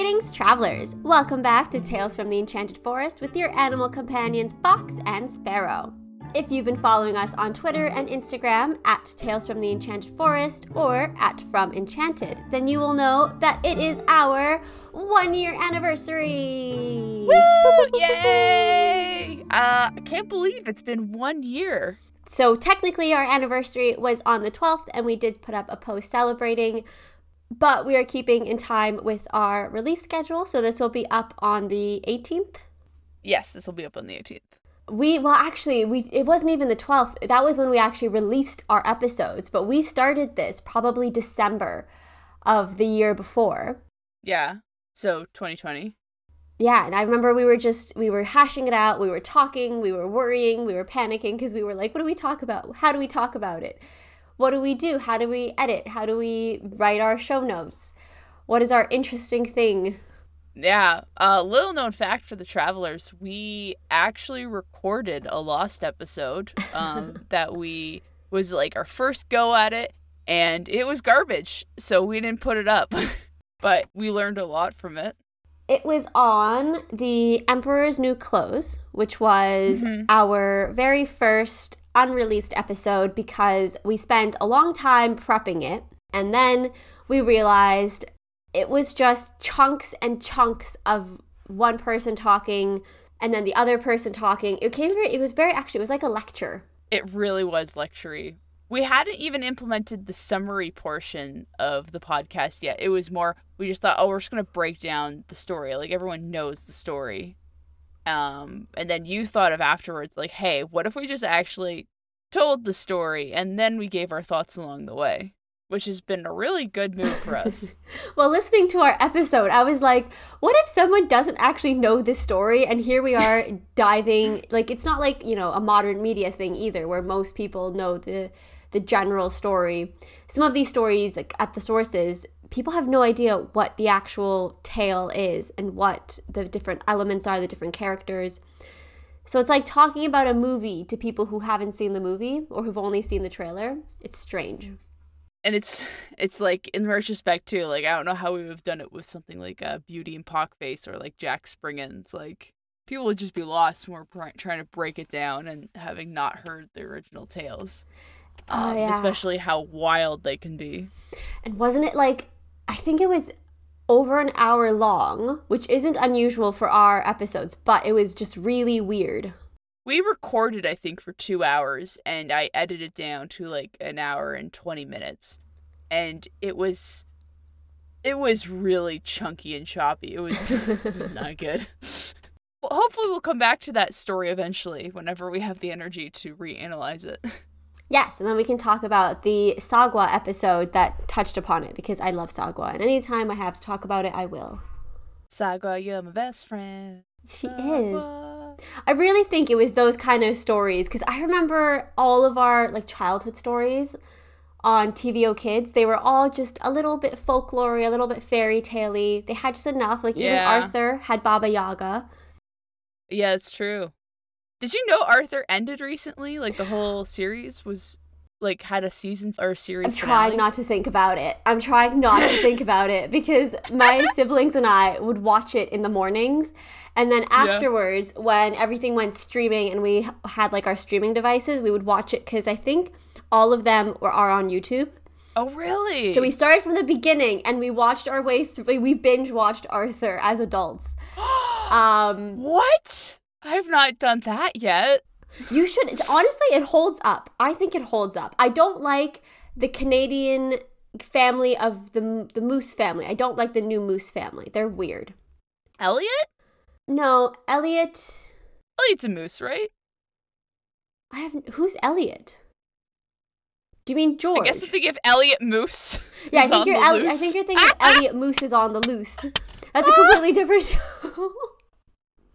Greetings, travelers! Welcome back to Tales from the Enchanted Forest with your animal companions Fox and Sparrow. If you've been following us on Twitter and Instagram at Tales from the Enchanted Forest or at From Enchanted, then you will know that it is our one year anniversary! Woo! Yay! Uh, I can't believe it's been one year. So, technically, our anniversary was on the 12th, and we did put up a post celebrating, but we are keeping in time with our release schedule. So, this will be up on the 18th. Yes, this will be up on the 18th. We well actually we it wasn't even the 12th. That was when we actually released our episodes, but we started this probably December of the year before. Yeah. So 2020. Yeah, and I remember we were just we were hashing it out, we were talking, we were worrying, we were panicking because we were like, what do we talk about? How do we talk about it? What do we do? How do we edit? How do we write our show notes? What is our interesting thing? Yeah. A uh, little known fact for the travelers: we actually recorded a lost episode um, that we was like our first go at it, and it was garbage, so we didn't put it up. but we learned a lot from it. It was on the Emperor's New Clothes, which was mm-hmm. our very first unreleased episode because we spent a long time prepping it. And then we realized it was just chunks and chunks of one person talking and then the other person talking. It came very, it was very, actually, it was like a lecture. It really was lectury. We hadn't even implemented the summary portion of the podcast yet. It was more, we just thought, oh, we're just going to break down the story. Like everyone knows the story. Um, and then you thought of afterwards, like, hey, what if we just actually told the story and then we gave our thoughts along the way? which has been a really good move for us. well, listening to our episode, I was like, what if someone doesn't actually know this story? And here we are diving, like, it's not like, you know, a modern media thing either, where most people know the, the general story. Some of these stories, like at the sources, people have no idea what the actual tale is and what the different elements are, the different characters. So it's like talking about a movie to people who haven't seen the movie or who've only seen the trailer. It's strange and it's it's like in retrospect too like i don't know how we would have done it with something like uh, beauty and pockface or like jack Spriggans like people would just be lost when we're trying to break it down and having not heard the original tales oh, um, yeah. especially how wild they can be and wasn't it like i think it was over an hour long which isn't unusual for our episodes but it was just really weird we recorded I think for 2 hours and I edited it down to like an hour and 20 minutes. And it was it was really chunky and choppy. It was, it was not good. Well, hopefully we'll come back to that story eventually whenever we have the energy to reanalyze it. Yes, and then we can talk about the Sagwa episode that touched upon it because I love Sagwa, and anytime I have to talk about it, I will. Sagwa, you're my best friend. She Sagwa. is. I really think it was those kind of stories because I remember all of our like childhood stories on TVO Kids. They were all just a little bit folklore, a little bit fairy taley. They had just enough. Like even yeah. Arthur had Baba Yaga. Yeah, it's true. Did you know Arthur ended recently? Like the whole series was like had a season or a series. I'm trying not to think about it. I'm trying not to think about it because my siblings and I would watch it in the mornings, and then afterwards, yeah. when everything went streaming and we had like our streaming devices, we would watch it because I think all of them were are on YouTube. Oh, really? So we started from the beginning and we watched our way through. We binge watched Arthur as adults. um, what? I have not done that yet. You should. honestly, it holds up. I think it holds up. I don't like the Canadian family of the the Moose family. I don't like the new Moose family. They're weird. Elliot? No, Elliot. Elliot's a moose, right? I have. Who's Elliot? Do you mean George? I guess if they give Elliot Moose. Yeah, I think you're. El- I think you're thinking Elliot Moose is on the loose. That's a completely different show.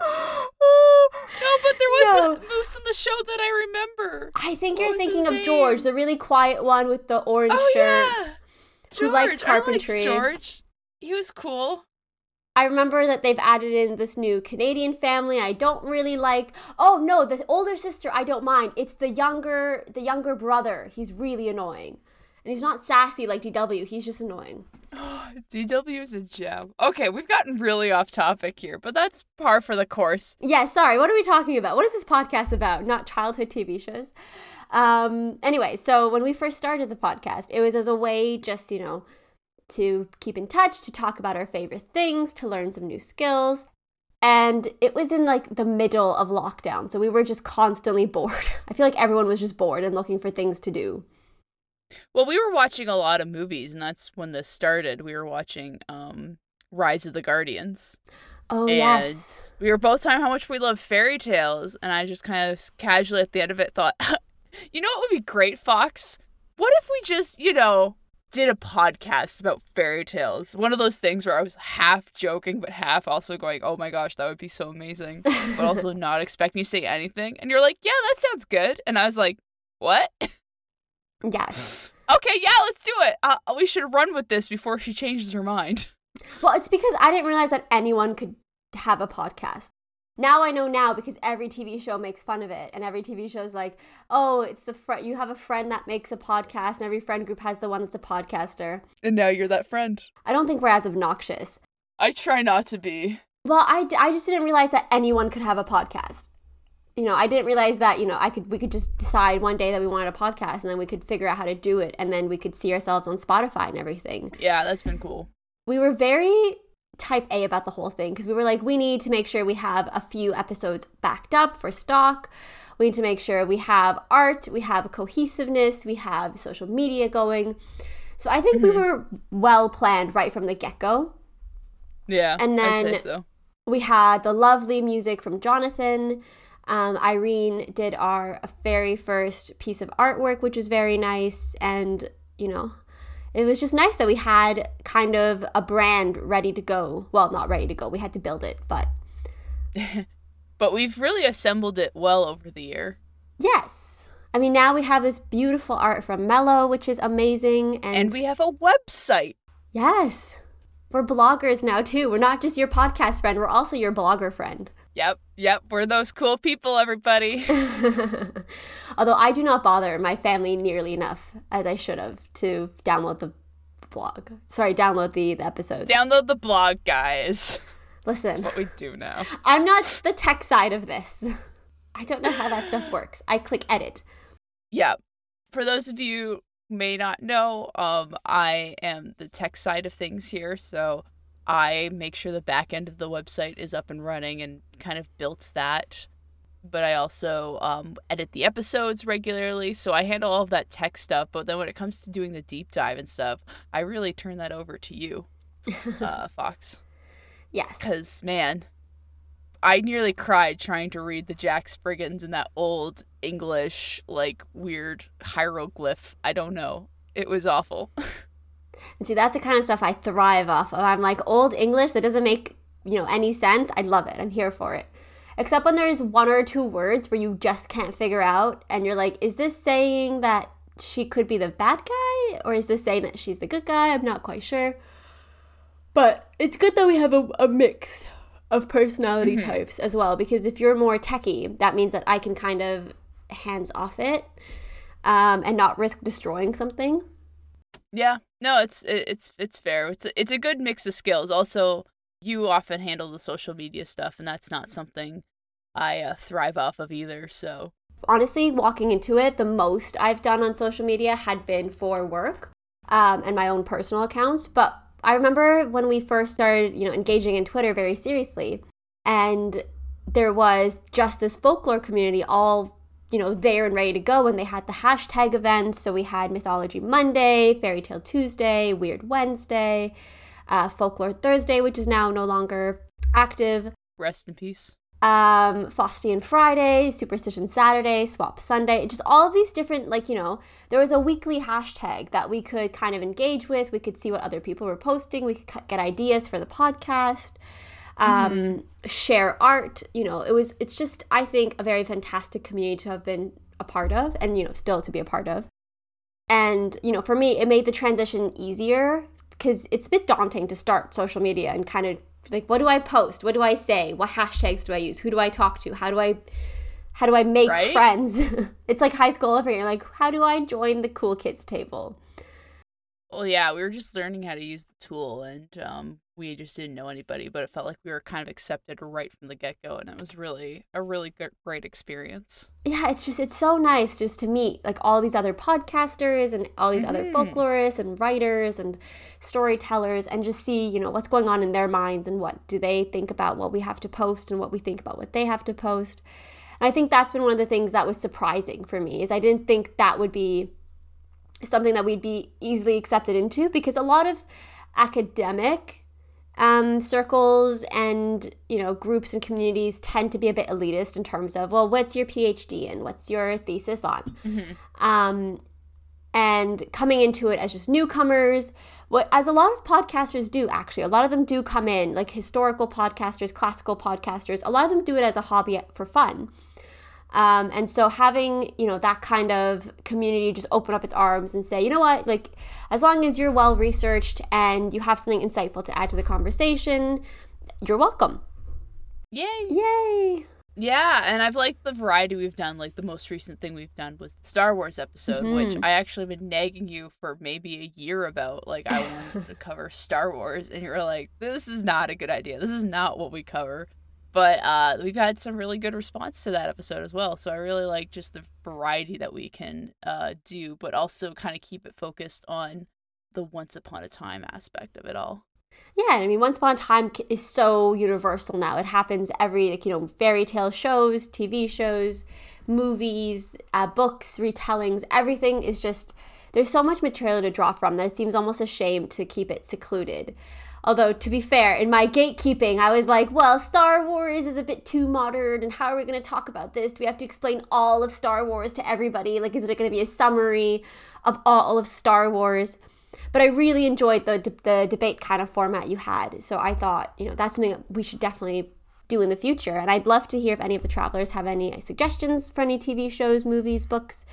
No, but there was no. a moose in the show that I remember. I think what you're thinking of name? George, the really quiet one with the orange oh, shirt. Yeah. George, who likes carpentry. George. He was cool. I remember that they've added in this new Canadian family. I don't really like. Oh no, the older sister I don't mind. It's the younger the younger brother. He's really annoying. And he's not sassy like DW, he's just annoying. DW is a gem. Okay, we've gotten really off topic here, but that's par for the course. Yeah, sorry. What are we talking about? What is this podcast about? Not childhood TV shows. Um, anyway, so when we first started the podcast, it was as a way just, you know, to keep in touch, to talk about our favorite things, to learn some new skills. And it was in like the middle of lockdown. So we were just constantly bored. I feel like everyone was just bored and looking for things to do. Well, we were watching a lot of movies, and that's when this started. We were watching um, Rise of the Guardians. Oh, and yes. we were both talking how much we love fairy tales, and I just kind of casually at the end of it thought, you know what would be great, Fox? What if we just, you know, did a podcast about fairy tales? One of those things where I was half joking, but half also going, oh my gosh, that would be so amazing, but also not expecting you to say anything. And you're like, yeah, that sounds good. And I was like, what? Yes. okay, yeah, let's do it. Uh, we should run with this before she changes her mind. Well, it's because I didn't realize that anyone could have a podcast. Now I know now because every TV show makes fun of it, and every TV show is like, "Oh, it's the fr- you have a friend that makes a podcast, and every friend group has the one that's a podcaster." And now you're that friend. I don't think we're as obnoxious. I try not to be. Well, I, d- I just didn't realize that anyone could have a podcast. You know, I didn't realize that you know I could we could just decide one day that we wanted a podcast, and then we could figure out how to do it, and then we could see ourselves on Spotify and everything. Yeah, that's been cool. We were very type A about the whole thing because we were like, we need to make sure we have a few episodes backed up for stock. We need to make sure we have art, we have cohesiveness, we have social media going. So I think mm-hmm. we were well planned right from the get go. Yeah. And then so. we had the lovely music from Jonathan. Um, Irene did our very first piece of artwork, which was very nice. And, you know, it was just nice that we had kind of a brand ready to go. Well, not ready to go. We had to build it, but but we've really assembled it well over the year. Yes. I mean, now we have this beautiful art from Mello, which is amazing, and, and we have a website. Yes. We're bloggers now too. We're not just your podcast friend, we're also your blogger friend. Yep, yep, we're those cool people, everybody. Although I do not bother my family nearly enough as I should have to download the blog. Sorry, download the, the episodes. Download the blog, guys. Listen. That's what we do now. I'm not the tech side of this. I don't know how that stuff works. I click edit. Yeah. For those of you may not know, um, I am the tech side of things here, so I make sure the back end of the website is up and running and kind of built that. But I also um, edit the episodes regularly, so I handle all of that tech stuff. But then when it comes to doing the deep dive and stuff, I really turn that over to you, uh, Fox. Yes. Because, man, I nearly cried trying to read the Jack Spriggans in that old English, like, weird hieroglyph. I don't know. It was awful. And see, that's the kind of stuff I thrive off of. I'm like, old English that doesn't make, you know, any sense. I love it. I'm here for it. Except when there's one or two words where you just can't figure out and you're like, is this saying that she could be the bad guy? Or is this saying that she's the good guy? I'm not quite sure. But it's good that we have a, a mix of personality mm-hmm. types as well because if you're more techie, that means that I can kind of hands off it um, and not risk destroying something. Yeah, no, it's it's it's fair. It's it's a good mix of skills. Also, you often handle the social media stuff, and that's not something I uh, thrive off of either. So honestly, walking into it, the most I've done on social media had been for work um, and my own personal accounts. But I remember when we first started, you know, engaging in Twitter very seriously, and there was just this folklore community all you know, there and ready to go. And they had the hashtag events. So we had Mythology Monday, Fairy Tale Tuesday, Weird Wednesday, uh, Folklore Thursday, which is now no longer active. Rest in peace. Um, Faustian Friday, Superstition Saturday, Swap Sunday, just all of these different, like, you know, there was a weekly hashtag that we could kind of engage with. We could see what other people were posting. We could get ideas for the podcast um, mm-hmm. share art. You know, it was it's just I think a very fantastic community to have been a part of, and you know, still to be a part of. And you know, for me, it made the transition easier because it's a bit daunting to start social media and kind of like, what do I post? What do I say? What hashtags do I use? Who do I talk to? How do I how do I make right? friends? it's like high school over here. Like, how do I join the cool kids table? Well, yeah, we were just learning how to use the tool, and um, we just didn't know anybody, but it felt like we were kind of accepted right from the get go, and it was really a really good, great experience. Yeah, it's just it's so nice just to meet like all these other podcasters and all these mm-hmm. other folklorists and writers and storytellers, and just see you know what's going on in their minds and what do they think about what we have to post and what we think about what they have to post. And I think that's been one of the things that was surprising for me is I didn't think that would be something that we'd be easily accepted into because a lot of academic um, circles and you know groups and communities tend to be a bit elitist in terms of well what's your phd and what's your thesis on mm-hmm. um, and coming into it as just newcomers what as a lot of podcasters do actually a lot of them do come in like historical podcasters classical podcasters a lot of them do it as a hobby for fun um, and so having, you know, that kind of community just open up its arms and say, you know what, like as long as you're well researched and you have something insightful to add to the conversation, you're welcome. Yay. Yay. Yeah, and I've liked the variety we've done. Like the most recent thing we've done was the Star Wars episode, mm-hmm. which I actually been nagging you for maybe a year about. Like I wanted to cover Star Wars, and you were like, "This is not a good idea. This is not what we cover." But uh, we've had some really good response to that episode as well. So I really like just the variety that we can uh, do, but also kind of keep it focused on the once upon a time aspect of it all. Yeah, I mean, Once Upon a Time is so universal now. It happens every, like, you know, fairy tale shows, TV shows, movies, uh, books, retellings. Everything is just, there's so much material to draw from that it seems almost a shame to keep it secluded. Although, to be fair, in my gatekeeping, I was like, well, Star Wars is a bit too modern, and how are we going to talk about this? Do we have to explain all of Star Wars to everybody? Like, is it going to be a summary of all of Star Wars? But I really enjoyed the, the debate kind of format you had. So I thought, you know, that's something we should definitely do in the future. And I'd love to hear if any of the travelers have any suggestions for any TV shows, movies, books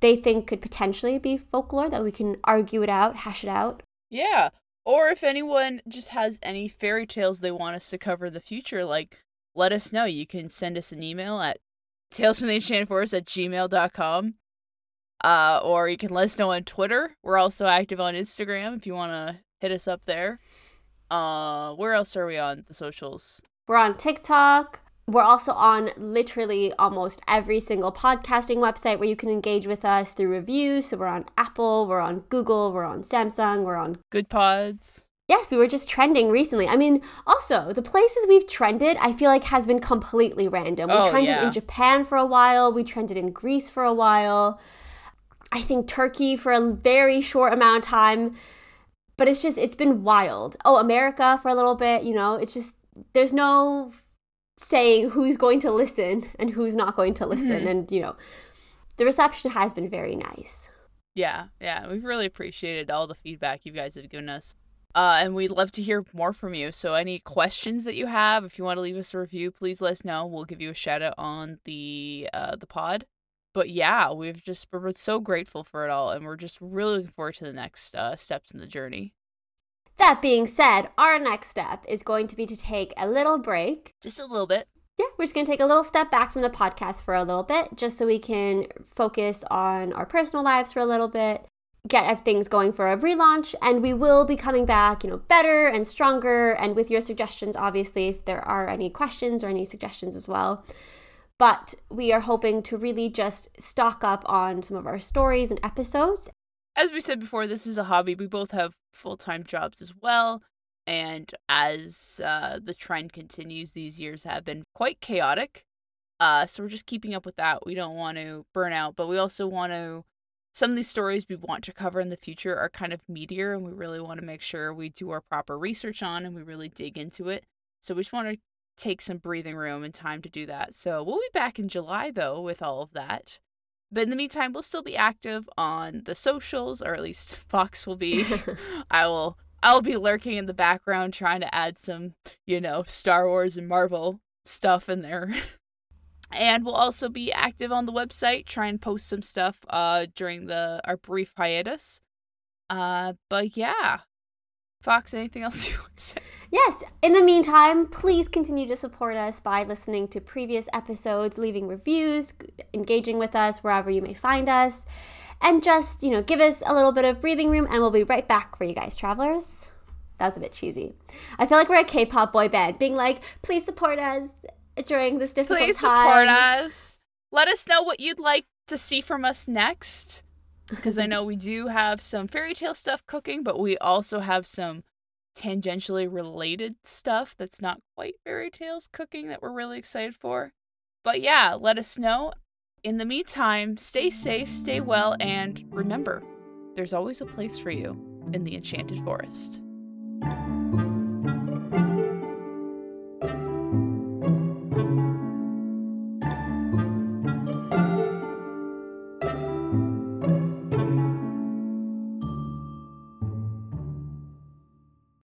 they think could potentially be folklore that we can argue it out, hash it out. Yeah. Or if anyone just has any fairy tales they want us to cover in the future, like let us know. You can send us an email at talesfromtheenchanted at gmail.com. Uh, or you can let us know on Twitter. We're also active on Instagram if you want to hit us up there. Uh, where else are we on the socials? We're on TikTok. We're also on literally almost every single podcasting website where you can engage with us through reviews. So we're on Apple, we're on Google, we're on Samsung, we're on Goodpods. Yes, we were just trending recently. I mean, also, the places we've trended, I feel like has been completely random. We oh, trended yeah. in Japan for a while, we trended in Greece for a while. I think Turkey for a very short amount of time. But it's just it's been wild. Oh, America for a little bit, you know. It's just there's no saying who's going to listen and who's not going to listen. Mm-hmm. and you know the reception has been very nice. Yeah yeah we've really appreciated all the feedback you guys have given us. Uh, and we'd love to hear more from you. So any questions that you have if you want to leave us a review please let us know. We'll give you a shout out on the uh, the pod. But yeah we've just we're so grateful for it all and we're just really looking forward to the next uh, steps in the journey that being said, our next step is going to be to take a little break. Just a little bit. Yeah, we're just going to take a little step back from the podcast for a little bit, just so we can focus on our personal lives for a little bit, get things going for a relaunch, and we will be coming back, you know, better and stronger, and with your suggestions, obviously, if there are any questions or any suggestions as well. But we are hoping to really just stock up on some of our stories and episodes as we said before, this is a hobby. We both have full time jobs as well. And as uh, the trend continues, these years have been quite chaotic. Uh, so we're just keeping up with that. We don't want to burn out, but we also want to. Some of these stories we want to cover in the future are kind of meatier, and we really want to make sure we do our proper research on and we really dig into it. So we just want to take some breathing room and time to do that. So we'll be back in July, though, with all of that. But in the meantime, we'll still be active on the socials, or at least Fox will be. I will I'll be lurking in the background trying to add some, you know, Star Wars and Marvel stuff in there. and we'll also be active on the website, try and post some stuff uh during the our brief hiatus. Uh but yeah, Fox, anything else you want to say? Yes. In the meantime, please continue to support us by listening to previous episodes, leaving reviews, engaging with us wherever you may find us. and just, you know, give us a little bit of breathing room and we'll be right back for you guys, travelers. That was a bit cheesy. I feel like we're a K pop boy band being like, please support us during this difficult Please time. support us. Let us know what you'd like to see from us next. Because I know we do have some fairy tale stuff cooking, but we also have some tangentially related stuff that's not quite fairy tales cooking that we're really excited for. But yeah, let us know. In the meantime, stay safe, stay well, and remember, there's always a place for you in the Enchanted Forest.